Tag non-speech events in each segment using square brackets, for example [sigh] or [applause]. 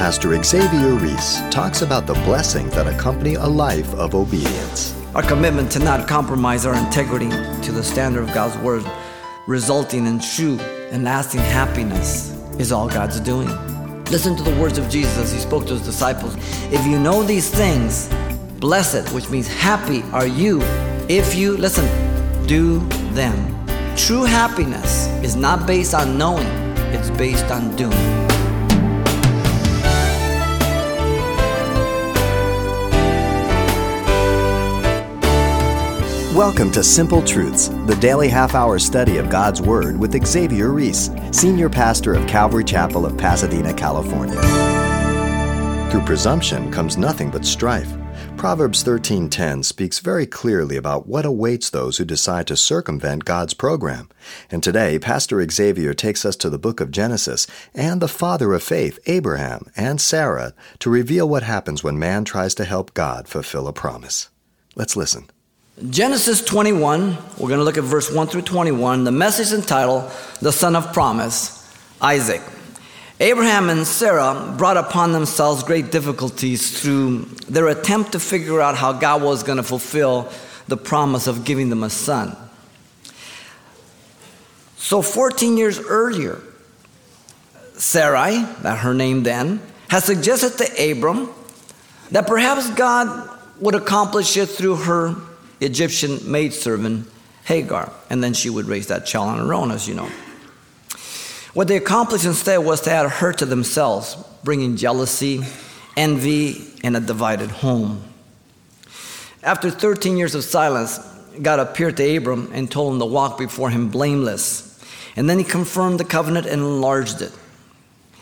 Pastor Xavier Ries talks about the blessing that accompany a life of obedience. Our commitment to not compromise our integrity to the standard of God's Word, resulting in true and lasting happiness, is all God's doing. Listen to the words of Jesus as He spoke to His disciples. If you know these things, blessed, which means happy, are you if you, listen, do them. True happiness is not based on knowing, it's based on doing. Welcome to Simple Truths, the daily half hour study of God's Word with Xavier Ries, Senior Pastor of Calvary Chapel of Pasadena, California. Through presumption comes nothing but strife. Proverbs 13:10 speaks very clearly about what awaits those who decide to circumvent God's program. And today, Pastor Xavier takes us to the book of Genesis and the father of faith, Abraham and Sarah, to reveal what happens when man tries to help God fulfill a promise. Let's listen. Genesis 21, we're going to look at verse 1 through 21. The message entitled, The Son of Promise, Isaac. Abraham and Sarah brought upon themselves great difficulties through their attempt to figure out how God was going to fulfill the promise of giving them a son. So, 14 years earlier, Sarai, that her name then, had suggested to Abram that perhaps God would accomplish it through her Egyptian maidservant Hagar, and then she would raise that child on her own, as you know. What they accomplished instead was to add her to themselves, bringing jealousy, envy, and a divided home. After 13 years of silence, God appeared to Abram and told him to walk before him blameless. And then he confirmed the covenant and enlarged it.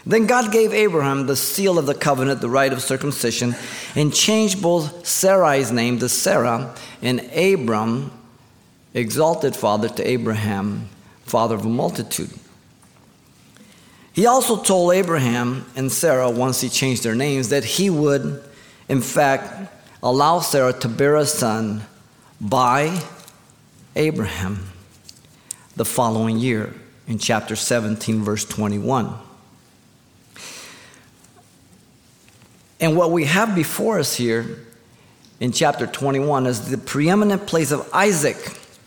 Then God gave Abraham the seal of the covenant, the rite of circumcision, and changed both Sarai's name to Sarah and Abram, exalted father, to Abraham, father of a multitude. He also told Abraham and Sarah, once he changed their names, that he would, in fact, allow Sarah to bear a son by Abraham the following year in chapter 17, verse 21. And what we have before us here in chapter 21 is the preeminent place of Isaac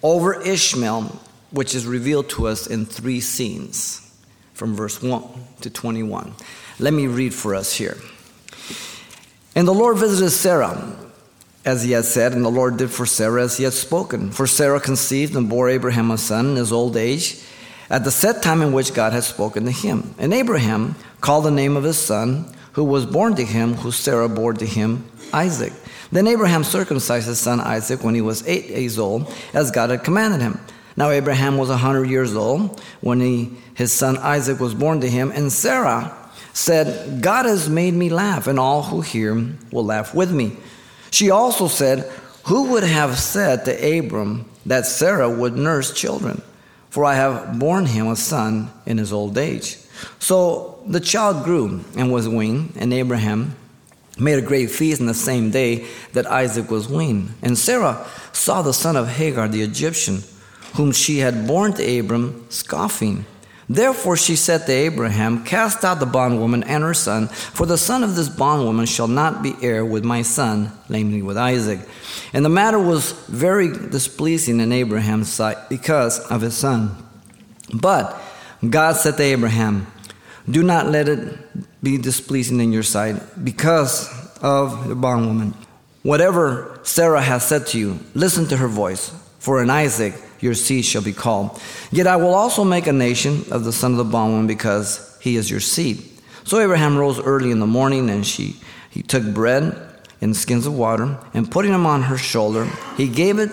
over Ishmael, which is revealed to us in three scenes from verse 1 to 21. Let me read for us here. And the Lord visited Sarah, as he had said, and the Lord did for Sarah as he had spoken. For Sarah conceived and bore Abraham a son in his old age, at the set time in which God had spoken to him. And Abraham called the name of his son who was born to him, who Sarah bore to him, Isaac. Then Abraham circumcised his son Isaac when he was eight days old, as God had commanded him. Now Abraham was a hundred years old when he, his son Isaac was born to him, and Sarah said, God has made me laugh, and all who hear will laugh with me. She also said, Who would have said to Abram that Sarah would nurse children? For I have borne him a son in his old age. So the child grew and was weaned, and Abraham made a great feast in the same day that Isaac was weaned. And Sarah saw the son of Hagar the Egyptian, whom she had borne to Abram, scoffing. Therefore she said to Abraham, Cast out the bondwoman and her son, for the son of this bondwoman shall not be heir with my son, namely with Isaac. And the matter was very displeasing in Abraham's sight because of his son. But God said to Abraham, Do not let it be displeasing in your sight because of the bondwoman. Whatever Sarah has said to you, listen to her voice, for in Isaac your seed shall be called. Yet I will also make a nation of the son of the bondwoman because he is your seed. So Abraham rose early in the morning, and she, he took bread and skins of water, and putting them on her shoulder, he gave it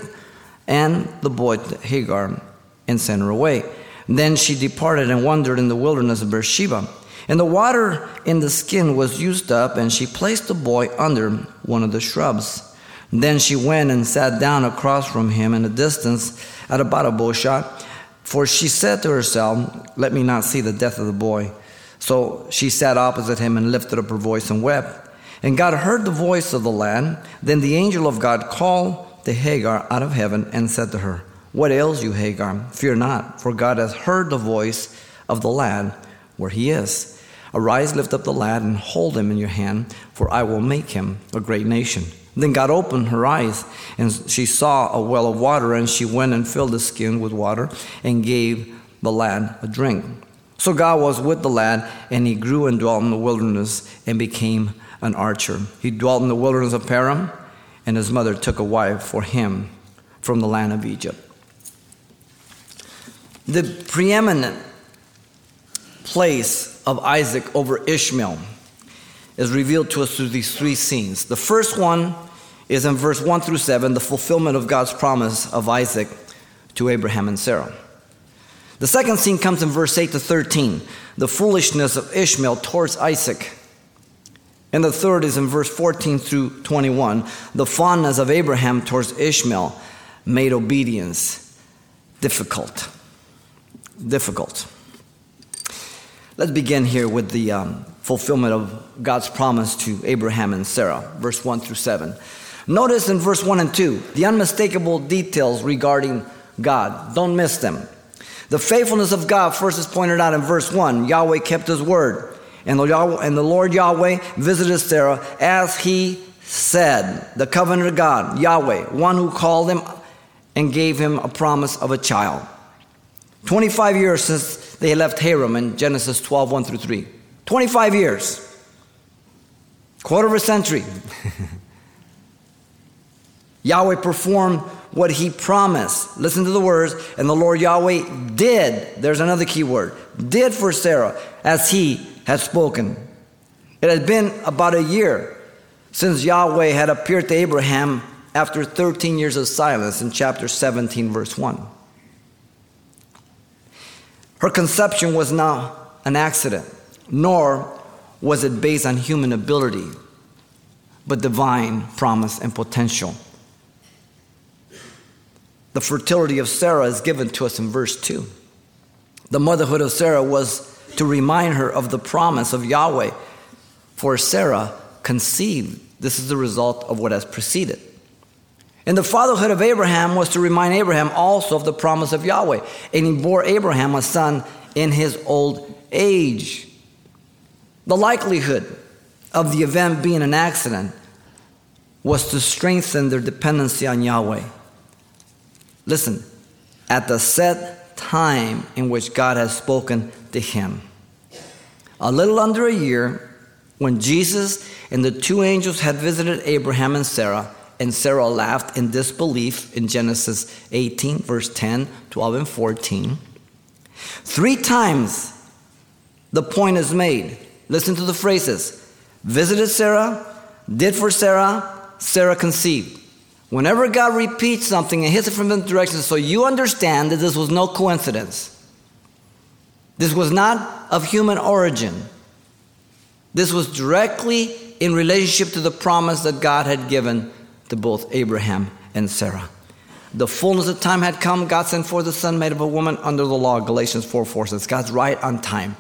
and the boy Hagar and sent her away. Then she departed and wandered in the wilderness of Beersheba. And the water in the skin was used up, and she placed the boy under one of the shrubs. Then she went and sat down across from him in a distance at about a bow shot, for she said to herself, Let me not see the death of the boy. So she sat opposite him and lifted up her voice and wept. And God heard the voice of the lad. Then the angel of God called to Hagar out of heaven and said to her, what ails you, Hagar? Fear not, for God has heard the voice of the lad where he is. Arise, lift up the lad, and hold him in your hand, for I will make him a great nation. Then God opened her eyes, and she saw a well of water, and she went and filled the skin with water and gave the lad a drink. So God was with the lad, and he grew and dwelt in the wilderness and became an archer. He dwelt in the wilderness of Paran, and his mother took a wife for him from the land of Egypt. The preeminent place of Isaac over Ishmael is revealed to us through these three scenes. The first one is in verse 1 through 7, the fulfillment of God's promise of Isaac to Abraham and Sarah. The second scene comes in verse 8 to 13, the foolishness of Ishmael towards Isaac. And the third is in verse 14 through 21, the fondness of Abraham towards Ishmael made obedience difficult. Difficult. Let's begin here with the um, fulfillment of God's promise to Abraham and Sarah, verse 1 through 7. Notice in verse 1 and 2 the unmistakable details regarding God. Don't miss them. The faithfulness of God first is pointed out in verse 1. Yahweh kept his word. And the, and the Lord Yahweh visited Sarah as he said, the covenant of God, Yahweh, one who called him and gave him a promise of a child. 25 years since they left Haran in Genesis 12, 1 through 3. 25 years. Quarter of a century. [laughs] Yahweh performed what he promised. Listen to the words. And the Lord Yahweh did, there's another key word, did for Sarah as he had spoken. It had been about a year since Yahweh had appeared to Abraham after 13 years of silence in chapter 17, verse 1. Her conception was not an accident, nor was it based on human ability, but divine promise and potential. The fertility of Sarah is given to us in verse 2. The motherhood of Sarah was to remind her of the promise of Yahweh, for Sarah conceived. This is the result of what has preceded. And the fatherhood of Abraham was to remind Abraham also of the promise of Yahweh. And he bore Abraham a son in his old age. The likelihood of the event being an accident was to strengthen their dependency on Yahweh. Listen, at the set time in which God has spoken to him. A little under a year, when Jesus and the two angels had visited Abraham and Sarah, and Sarah laughed in disbelief in Genesis 18, verse 10, 12, and 14. Three times the point is made. Listen to the phrases visited Sarah, did for Sarah, Sarah conceived. Whenever God repeats something and hits it from different directions, so you understand that this was no coincidence. This was not of human origin. This was directly in relationship to the promise that God had given to both Abraham and Sarah. The fullness of time had come. God sent forth the son made of a woman under the law. Galatians 4 4 says, God's right on time.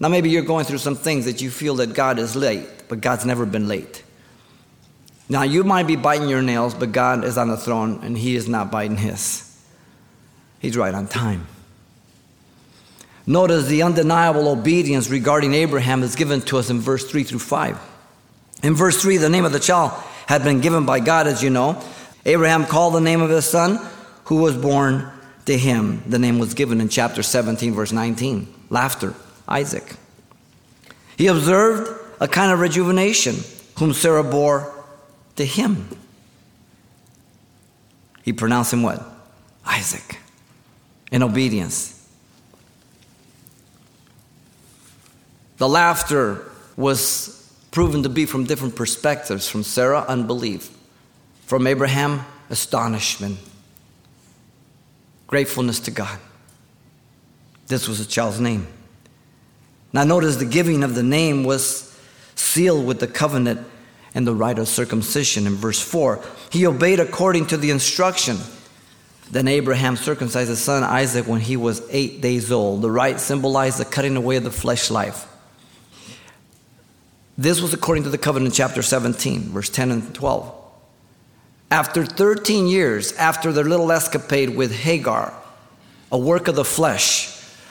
Now, maybe you're going through some things that you feel that God is late, but God's never been late. Now, you might be biting your nails, but God is on the throne and He is not biting His. He's right on time. Notice the undeniable obedience regarding Abraham is given to us in verse 3 through 5. In verse 3, the name of the child had been given by God, as you know. Abraham called the name of his son who was born to him. The name was given in chapter 17, verse 19 laughter, Isaac. He observed a kind of rejuvenation whom Sarah bore to him. He pronounced him what? Isaac. In obedience. The laughter was proven to be from different perspectives from Sarah, unbelief, from Abraham, astonishment, gratefulness to God. This was the child's name. Now, notice the giving of the name was sealed with the covenant and the rite of circumcision in verse 4. He obeyed according to the instruction. Then Abraham circumcised his son Isaac when he was eight days old. The rite symbolized the cutting away of the flesh life. This was according to the covenant, chapter 17, verse 10 and 12. After 13 years, after their little escapade with Hagar, a work of the flesh,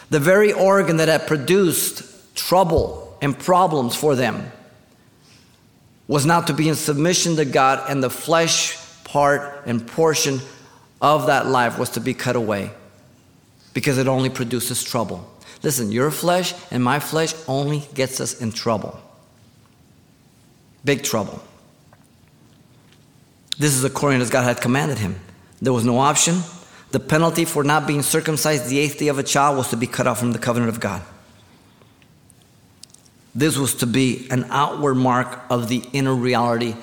the very organ that had produced trouble and problems for them was not to be in submission to God, and the flesh part and portion of that life was to be cut away because it only produces trouble. Listen, your flesh and my flesh only gets us in trouble. Big trouble. This is according as God had commanded him. There was no option. The penalty for not being circumcised the eighth day of a child was to be cut off from the covenant of God. This was to be an outward mark of the inner reality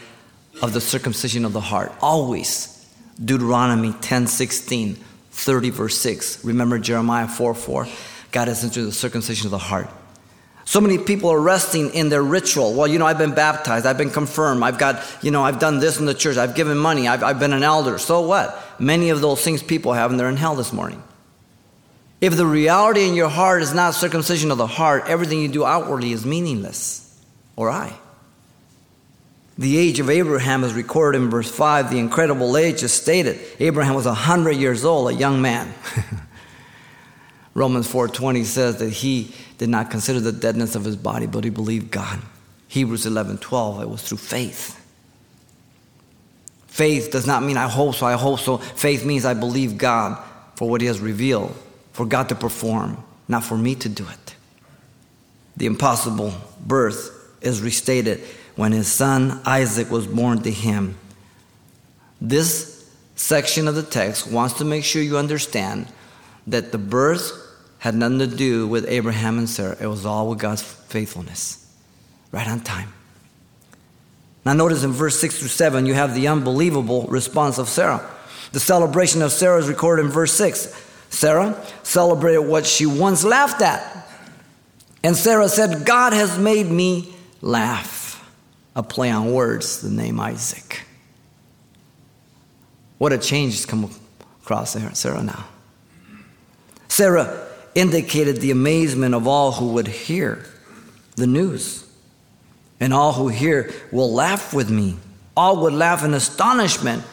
of the circumcision of the heart. Always. Deuteronomy 10 16, 30 verse 6. Remember Jeremiah 4 4. God has into the circumcision of the heart. So many people are resting in their ritual. Well, you know, I've been baptized, I've been confirmed, I've got, you know, I've done this in the church, I've given money, I've, I've been an elder. So what? Many of those things people have, and they're in hell this morning. If the reality in your heart is not circumcision of the heart, everything you do outwardly is meaningless. Or I. The age of Abraham is recorded in verse 5. The incredible age is stated. Abraham was 100 years old, a young man. [laughs] Romans 4:20 says that he did not consider the deadness of his body, but he believed God. Hebrews 11:12 it was through faith. Faith does not mean I hope so, I hope so. Faith means I believe God for what he has revealed for God to perform, not for me to do it. The impossible birth is restated when his son Isaac was born to him. This section of the text wants to make sure you understand that the birth had nothing to do with Abraham and Sarah. It was all with God's faithfulness, right on time. Now, notice in verse 6 through 7, you have the unbelievable response of Sarah. The celebration of Sarah is recorded in verse 6. Sarah celebrated what she once laughed at. And Sarah said, God has made me laugh. A play on words, the name Isaac. What a change has come across Sarah now. Sarah indicated the amazement of all who would hear the news. And all who hear will laugh with me. All would laugh in astonishment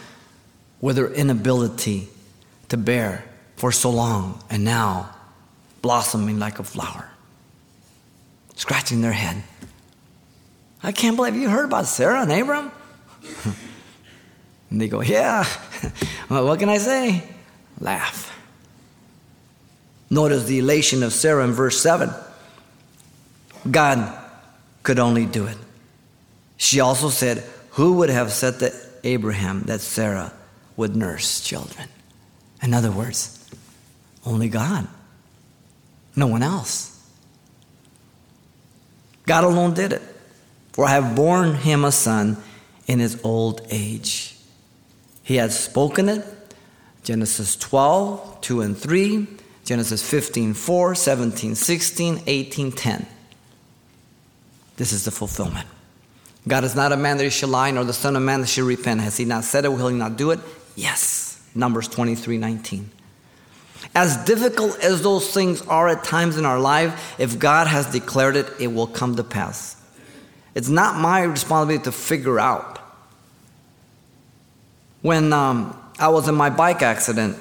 with their inability to bear for so long and now blossoming like a flower, scratching their head. I can't believe you heard about Sarah and Abram. [laughs] and they go, Yeah, [laughs] well, what can I say? Laugh. Notice the elation of Sarah in verse 7. God could only do it. She also said, Who would have said to Abraham that Sarah would nurse children? In other words, only God. No one else. God alone did it. For I have borne him a son in his old age. He had spoken it. Genesis 12, 2 and 3, Genesis 15, 4, 17, 16, 18, 10. This is the fulfillment. God is not a man that he shall lie, nor the Son of Man that shall repent. Has he not said it? Will he not do it? Yes. Numbers 23, 19. As difficult as those things are at times in our life, if God has declared it, it will come to pass. It's not my responsibility to figure out. When um, I was in my bike accident,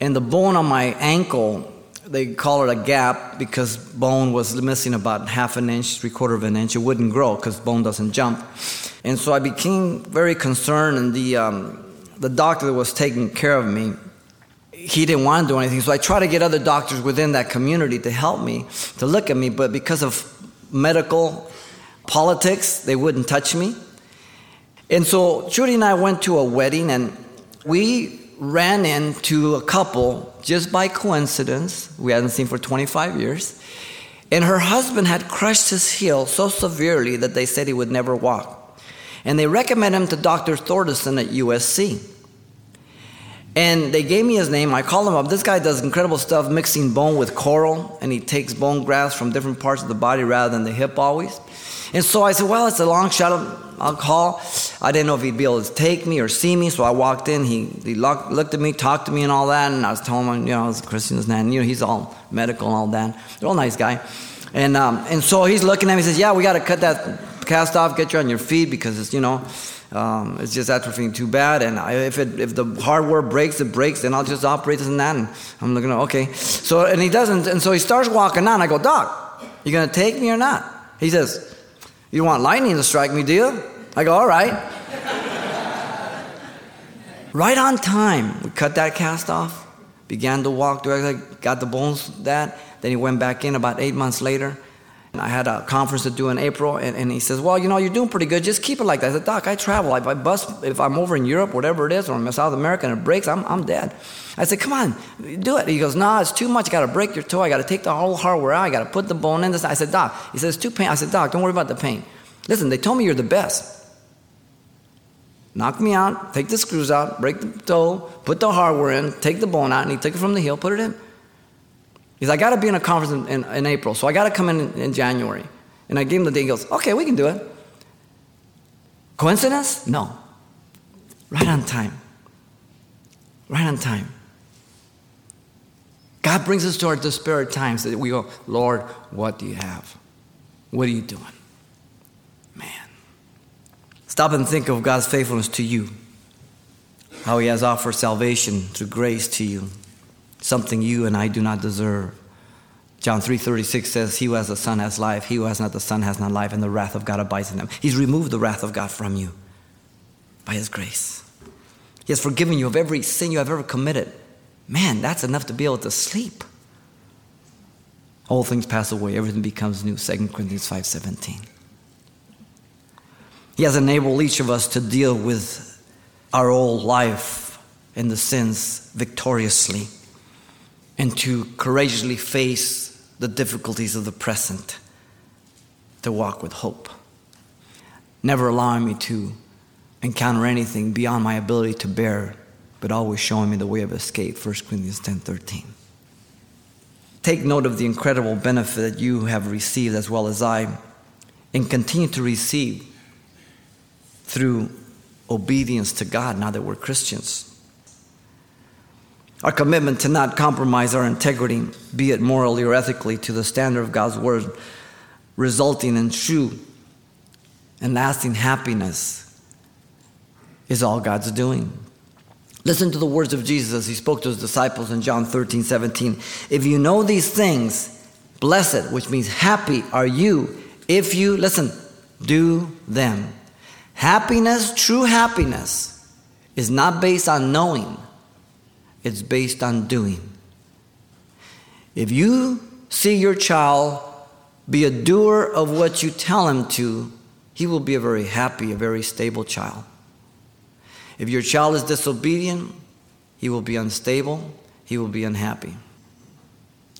and the bone on my ankle, they call it a gap because bone was missing about half an inch, three quarter of an inch. It wouldn't grow because bone doesn't jump. And so I became very concerned, and the, um, the doctor that was taking care of me, he didn't want to do anything. So I tried to get other doctors within that community to help me, to look at me, but because of medical politics, they wouldn't touch me. And so Judy and I went to a wedding and we ran into a couple just by coincidence we hadn't seen for 25 years. And her husband had crushed his heel so severely that they said he would never walk. And they recommended him to Dr. Thordarson at USC. And they gave me his name. I called him up. This guy does incredible stuff mixing bone with coral, and he takes bone grafts from different parts of the body rather than the hip always. And so I said, Well, it's a long shot. I'll call. I didn't know if he'd be able to take me or see me, so I walked in. He, he looked at me, talked to me, and all that. And I was telling him, you know, I was a Christian, and you know, he's all medical and all that. Real nice guy. And, um, and so he's looking at me, he says, Yeah, we got to cut that cast off, get you on your feet because it's, you know, um, it's just atrophying too bad. And I, if, it, if the hardware breaks, it breaks, then I'll just operate this and that. And I'm looking at, okay. So, and he doesn't. And so he starts walking on. I go, Doc, you to take me or not? He says, You want lightning to strike me, do you? I go, All right. right on time, we cut that cast off, began to walk, directly, got the bones that. Then he went back in about eight months later. And I had a conference to do in April, and, and, he says, Well, you know, you're doing pretty good. Just keep it like that. I said, Doc, I travel. If I bus, if I'm over in Europe, whatever it is, or I'm in South America and it breaks, I'm, I'm dead. I said, Come on, do it. He goes, No, nah, it's too much. I got to break your toe. I got to take the whole hardware out. I got to put the bone in this. I said, Doc, he says, It's too pain. I said, Doc, don't worry about the pain. Listen, they told me you're the best. Knock me out, take the screws out, break the toe, put the hardware in, take the bone out, and he took it from the heel, put it in. He says, I got to be in a conference in, in, in April, so I got to come in, in January. And I gave him the date. He goes, okay, we can do it. Coincidence? No. Right on time. Right on time. God brings us to our despair times that we go, Lord, what do you have? What are you doing? Stop and think of God's faithfulness to you. How he has offered salvation through grace to you, something you and I do not deserve. John 3:36 says, "He who has the Son has life; he who has not the Son has not life, and the wrath of God abides in him." He's removed the wrath of God from you by his grace. He has forgiven you of every sin you have ever committed. Man, that's enough to be able to sleep. All things pass away, everything becomes new. 2 Corinthians 5:17. He has enabled each of us to deal with our old life and the sins victoriously and to courageously face the difficulties of the present, to walk with hope. Never allowing me to encounter anything beyond my ability to bear, but always showing me the way of escape. 1 Corinthians 10 13. Take note of the incredible benefit that you have received as well as I, and continue to receive through obedience to God now that we're Christians. Our commitment to not compromise our integrity, be it morally or ethically, to the standard of God's word, resulting in true and lasting happiness, is all God's doing. Listen to the words of Jesus as he spoke to his disciples in John 13, 17. If you know these things, blessed, which means happy, are you if you, listen, do them. Happiness, true happiness, is not based on knowing it's based on doing. If you see your child be a doer of what you tell him to, he will be a very happy, a very stable child. If your child is disobedient, he will be unstable, he will be unhappy.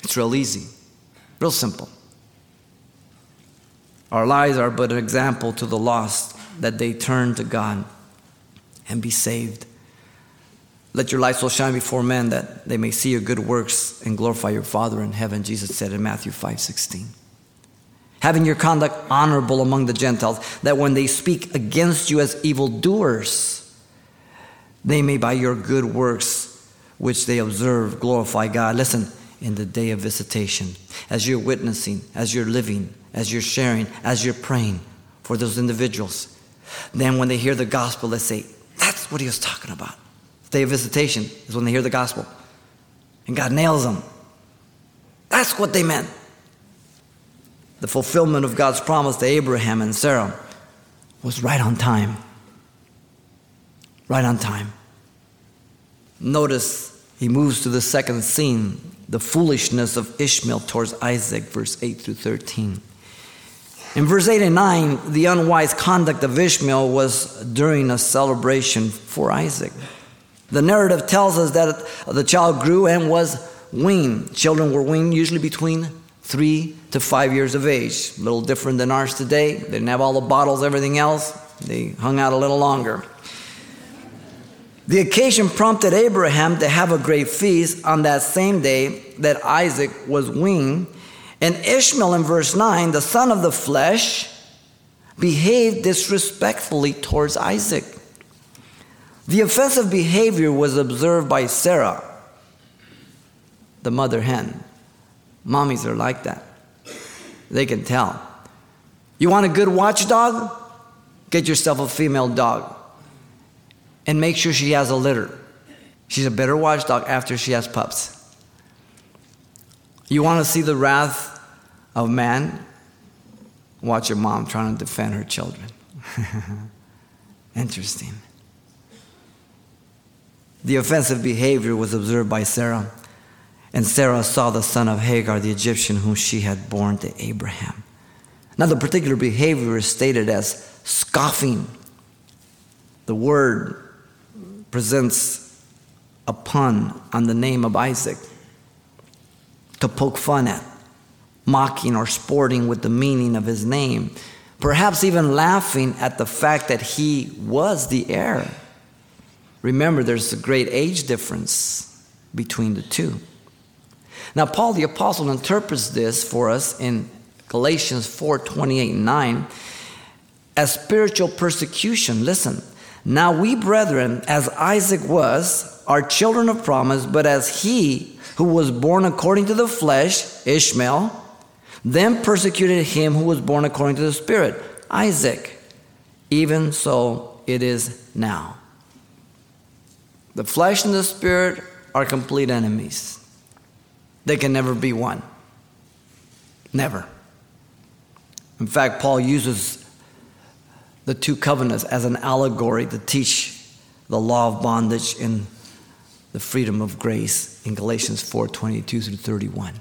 It's real easy, real simple. Our lives are but an example to the lost that they turn to God and be saved. Let your light so shine before men that they may see your good works and glorify your Father in heaven, Jesus said in Matthew 5 16. Having your conduct honorable among the Gentiles, that when they speak against you as evildoers, they may by your good works which they observe glorify God. Listen, in the day of visitation, as you're witnessing, as you're living, as you're sharing, as you're praying for those individuals, then when they hear the gospel, they say, That's what he was talking about. Day of visitation is when they hear the gospel. And God nails them. That's what they meant. The fulfillment of God's promise to Abraham and Sarah was right on time. Right on time. Notice he moves to the second scene the foolishness of Ishmael towards Isaac, verse 8 through 13. In verse 8 and 9, the unwise conduct of Ishmael was during a celebration for Isaac. The narrative tells us that the child grew and was weaned. Children were weaned usually between three to five years of age. A little different than ours today. They didn't have all the bottles, everything else. They hung out a little longer. The occasion prompted Abraham to have a great feast on that same day that Isaac was weaned. And Ishmael, in verse 9, the son of the flesh, behaved disrespectfully towards Isaac. The offensive behavior was observed by Sarah, the mother hen. Mommies are like that. They can tell. You want a good watchdog? Get yourself a female dog and make sure she has a litter. She's a better watchdog after she has pups. You want to see the wrath of man? Watch your mom trying to defend her children. [laughs] Interesting. The offensive behavior was observed by Sarah, and Sarah saw the son of Hagar, the Egyptian, whom she had borne to Abraham. Now, the particular behavior is stated as scoffing. The word presents a pun on the name of Isaac to poke fun at, mocking or sporting with the meaning of his name, perhaps even laughing at the fact that he was the heir. Remember, there's a great age difference between the two. Now, Paul the Apostle interprets this for us in Galatians 4 28 and 9 as spiritual persecution. Listen, now we, brethren, as Isaac was, are children of promise, but as he who was born according to the flesh, Ishmael, then persecuted him who was born according to the Spirit, Isaac. Even so it is now. The flesh and the spirit are complete enemies. They can never be one. Never. In fact, Paul uses the two covenants as an allegory to teach the law of bondage in the freedom of grace in Galatians 4 22 through 31.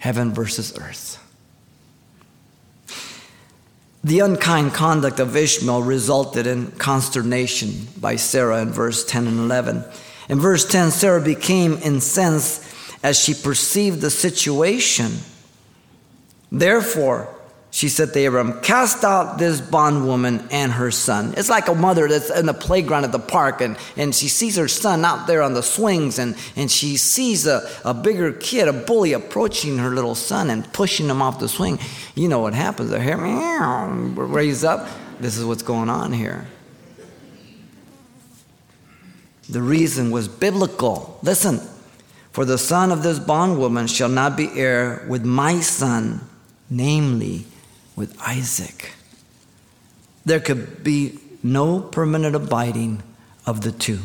Heaven versus earth. The unkind conduct of Ishmael resulted in consternation by Sarah in verse 10 and 11. In verse 10, Sarah became incensed as she perceived the situation. Therefore, she said to Abram, Cast out this bondwoman and her son. It's like a mother that's in the playground at the park and, and she sees her son out there on the swings and, and she sees a, a bigger kid, a bully, approaching her little son and pushing him off the swing. You know what happens. The hair raise up. This is what's going on here. The reason was biblical. Listen, for the son of this bondwoman shall not be heir with my son, namely with Isaac. There could be no permanent abiding of the two.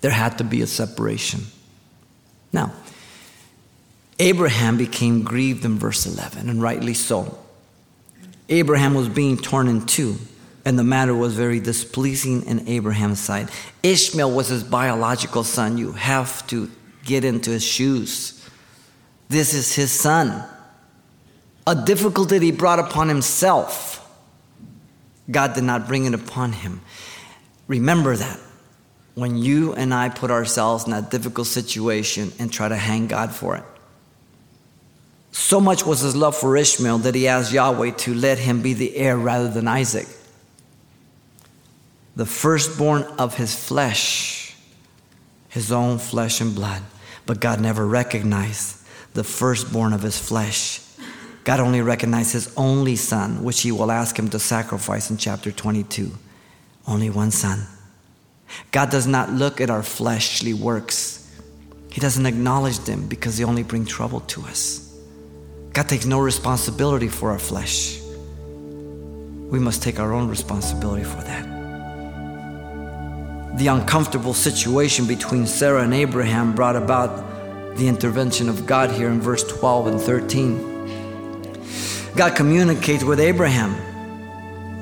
There had to be a separation. Now, Abraham became grieved in verse 11, and rightly so. Abraham was being torn in two, and the matter was very displeasing in Abraham's sight. Ishmael was his biological son. You have to get into his shoes. This is his son a difficulty he brought upon himself. God did not bring it upon him. Remember that when you and I put ourselves in that difficult situation and try to hang God for it. So much was his love for Ishmael that he asked Yahweh to let him be the heir rather than Isaac. The firstborn of his flesh, his own flesh and blood. But God never recognized the firstborn of his flesh God only recognized his only son, which he will ask him to sacrifice in chapter 22. Only one son. God does not look at our fleshly works. He doesn't acknowledge them because they only bring trouble to us. God takes no responsibility for our flesh. We must take our own responsibility for that. The uncomfortable situation between Sarah and Abraham brought about the intervention of God here in verse 12 and 13. God communicates with Abraham.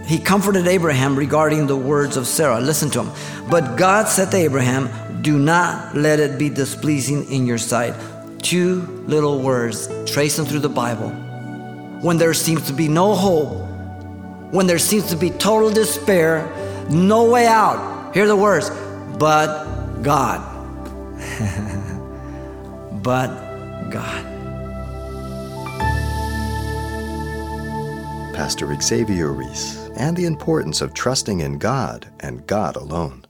He comforted Abraham regarding the words of Sarah. Listen to him. But God said to Abraham, Do not let it be displeasing in your sight. Two little words, trace them through the Bible. When there seems to be no hope, when there seems to be total despair, no way out, hear the words, but God. [laughs] but God. Pastor Xavier Ries, and the importance of trusting in God and God alone.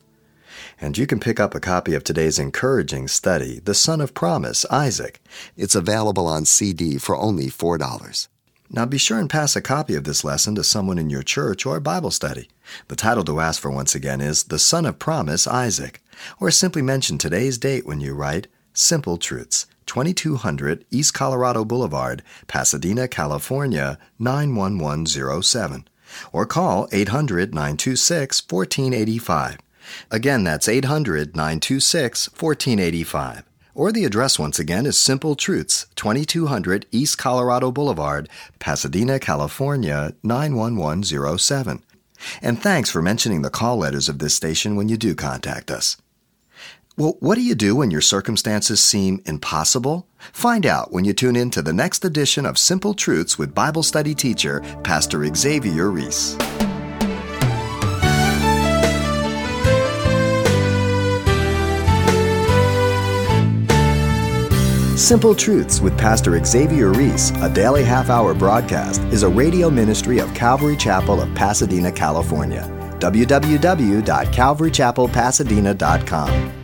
And you can pick up a copy of today's encouraging study, The Son of Promise, Isaac. It's available on CD for only $4. Now be sure and pass a copy of this lesson to someone in your church or Bible study. The title to ask for once again is The Son of Promise, Isaac. Or simply mention today's date when you write Simple Truths. 2200 East Colorado Boulevard, Pasadena, California 91107. Or call 800 926 1485. Again, that's 800 926 1485. Or the address once again is Simple Truths, 2200 East Colorado Boulevard, Pasadena, California, 91107. And thanks for mentioning the call letters of this station when you do contact us. Well, what do you do when your circumstances seem impossible? Find out when you tune in to the next edition of Simple Truths with Bible study teacher, Pastor Xavier Ries. Simple Truths with Pastor Xavier Ries, a daily half hour broadcast, is a radio ministry of Calvary Chapel of Pasadena, California. www.calvarychapelpasadena.com.